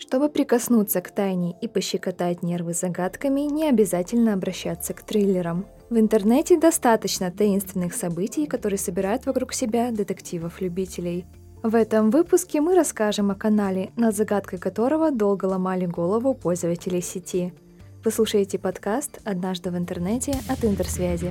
Чтобы прикоснуться к тайне и пощекотать нервы загадками, не обязательно обращаться к триллерам. В интернете достаточно таинственных событий, которые собирают вокруг себя детективов-любителей. В этом выпуске мы расскажем о канале, над загадкой которого долго ломали голову пользователи сети. Вы слушаете подкаст «Однажды в интернете» от Интерсвязи.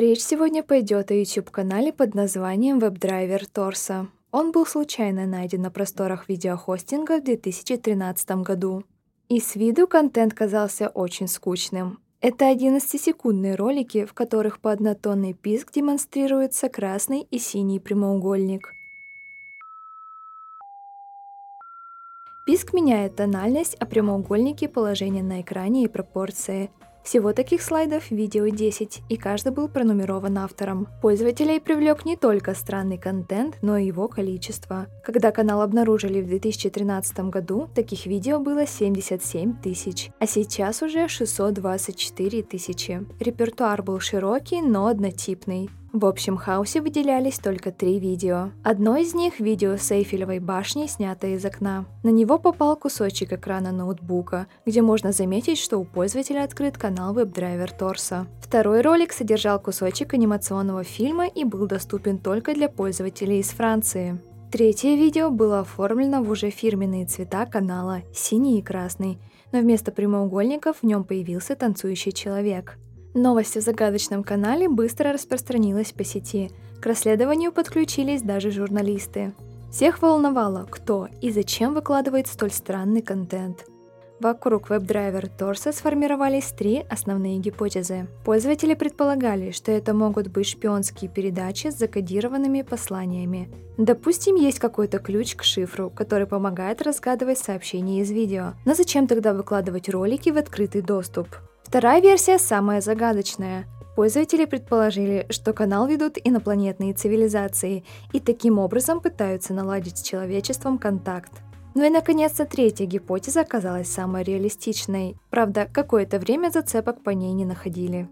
Речь сегодня пойдет о YouTube-канале под названием WebDriver Torso. Он был случайно найден на просторах видеохостинга в 2013 году. И с виду контент казался очень скучным. Это 11-секундные ролики, в которых по однотонный писк демонстрируется красный и синий прямоугольник. Писк меняет тональность, а прямоугольники — положение на экране и пропорции. Всего таких слайдов видео 10, и каждый был пронумерован автором. Пользователей привлек не только странный контент, но и его количество. Когда канал обнаружили в 2013 году, таких видео было 77 тысяч, а сейчас уже 624 тысячи. Репертуар был широкий, но однотипный. В общем хаосе выделялись только три видео. Одно из них — видео с Эйфелевой башней, снятое из окна. На него попал кусочек экрана ноутбука, где можно заметить, что у пользователя открыт канал WebDriver Torso. Второй ролик содержал кусочек анимационного фильма и был доступен только для пользователей из Франции. Третье видео было оформлено в уже фирменные цвета канала – синий и красный, но вместо прямоугольников в нем появился танцующий человек – Новость о загадочном канале быстро распространилась по сети. К расследованию подключились даже журналисты. Всех волновало, кто и зачем выкладывает столь странный контент. Вокруг WebDriver Torso сформировались три основные гипотезы. Пользователи предполагали, что это могут быть шпионские передачи с закодированными посланиями. Допустим, есть какой-то ключ к шифру, который помогает разгадывать сообщения из видео. Но зачем тогда выкладывать ролики в открытый доступ? Вторая версия самая загадочная. Пользователи предположили, что канал ведут инопланетные цивилизации и таким образом пытаются наладить с человечеством контакт. Ну и, наконец-то, третья гипотеза оказалась самой реалистичной. Правда, какое-то время зацепок по ней не находили.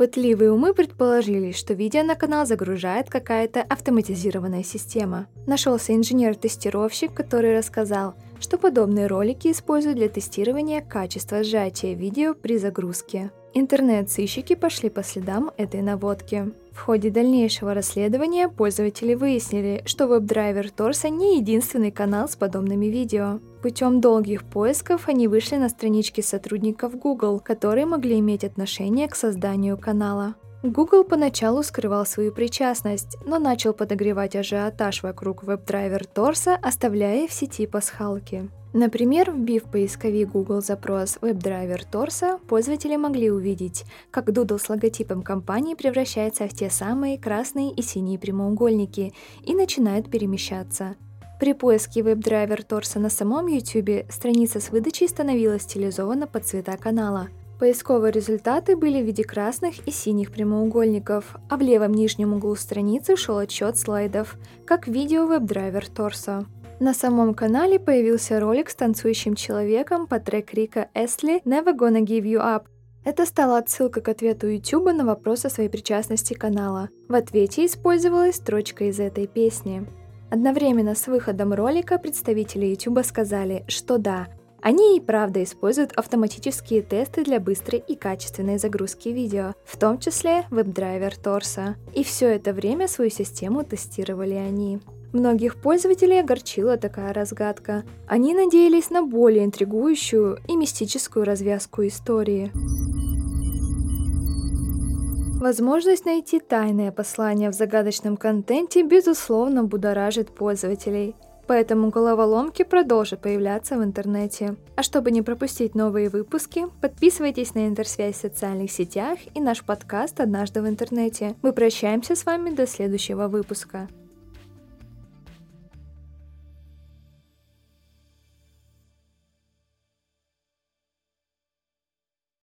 Пытливые умы предположили, что видео на канал загружает какая-то автоматизированная система. Нашелся инженер-тестировщик, который рассказал – что подобные ролики используют для тестирования качества сжатия видео при загрузке. Интернет-сыщики пошли по следам этой наводки. В ходе дальнейшего расследования пользователи выяснили, что WebDriver Torso не единственный канал с подобными видео. Путем долгих поисков они вышли на странички сотрудников Google, которые могли иметь отношение к созданию канала. Google поначалу скрывал свою причастность, но начал подогревать ажиотаж вокруг веб-драйвер Торса, оставляя в сети пасхалки. Например, вбив в поисковик Google запрос WebDriver Torso, пользователи могли увидеть, как дудл с логотипом компании превращается в те самые красные и синие прямоугольники и начинает перемещаться. При поиске WebDriver Torso на самом YouTube страница с выдачей становилась стилизована под цвета канала – Поисковые результаты были в виде красных и синих прямоугольников, а в левом нижнем углу страницы шел отчет слайдов, как видео веб-драйвер Торсо. На самом канале появился ролик с танцующим человеком по трек Рика Эстли «Never Gonna Give You Up». Это стало отсылкой к ответу YouTube на вопрос о своей причастности канала. В ответе использовалась строчка из этой песни. Одновременно с выходом ролика представители YouTube сказали, что да, они и правда используют автоматические тесты для быстрой и качественной загрузки видео, в том числе веб-драйвер Торса. И все это время свою систему тестировали они. Многих пользователей огорчила такая разгадка. Они надеялись на более интригующую и мистическую развязку истории. Возможность найти тайное послание в загадочном контенте безусловно будоражит пользователей – поэтому головоломки продолжат появляться в интернете. А чтобы не пропустить новые выпуски, подписывайтесь на Интерсвязь в социальных сетях и наш подкаст «Однажды в интернете». Мы прощаемся с вами до следующего выпуска.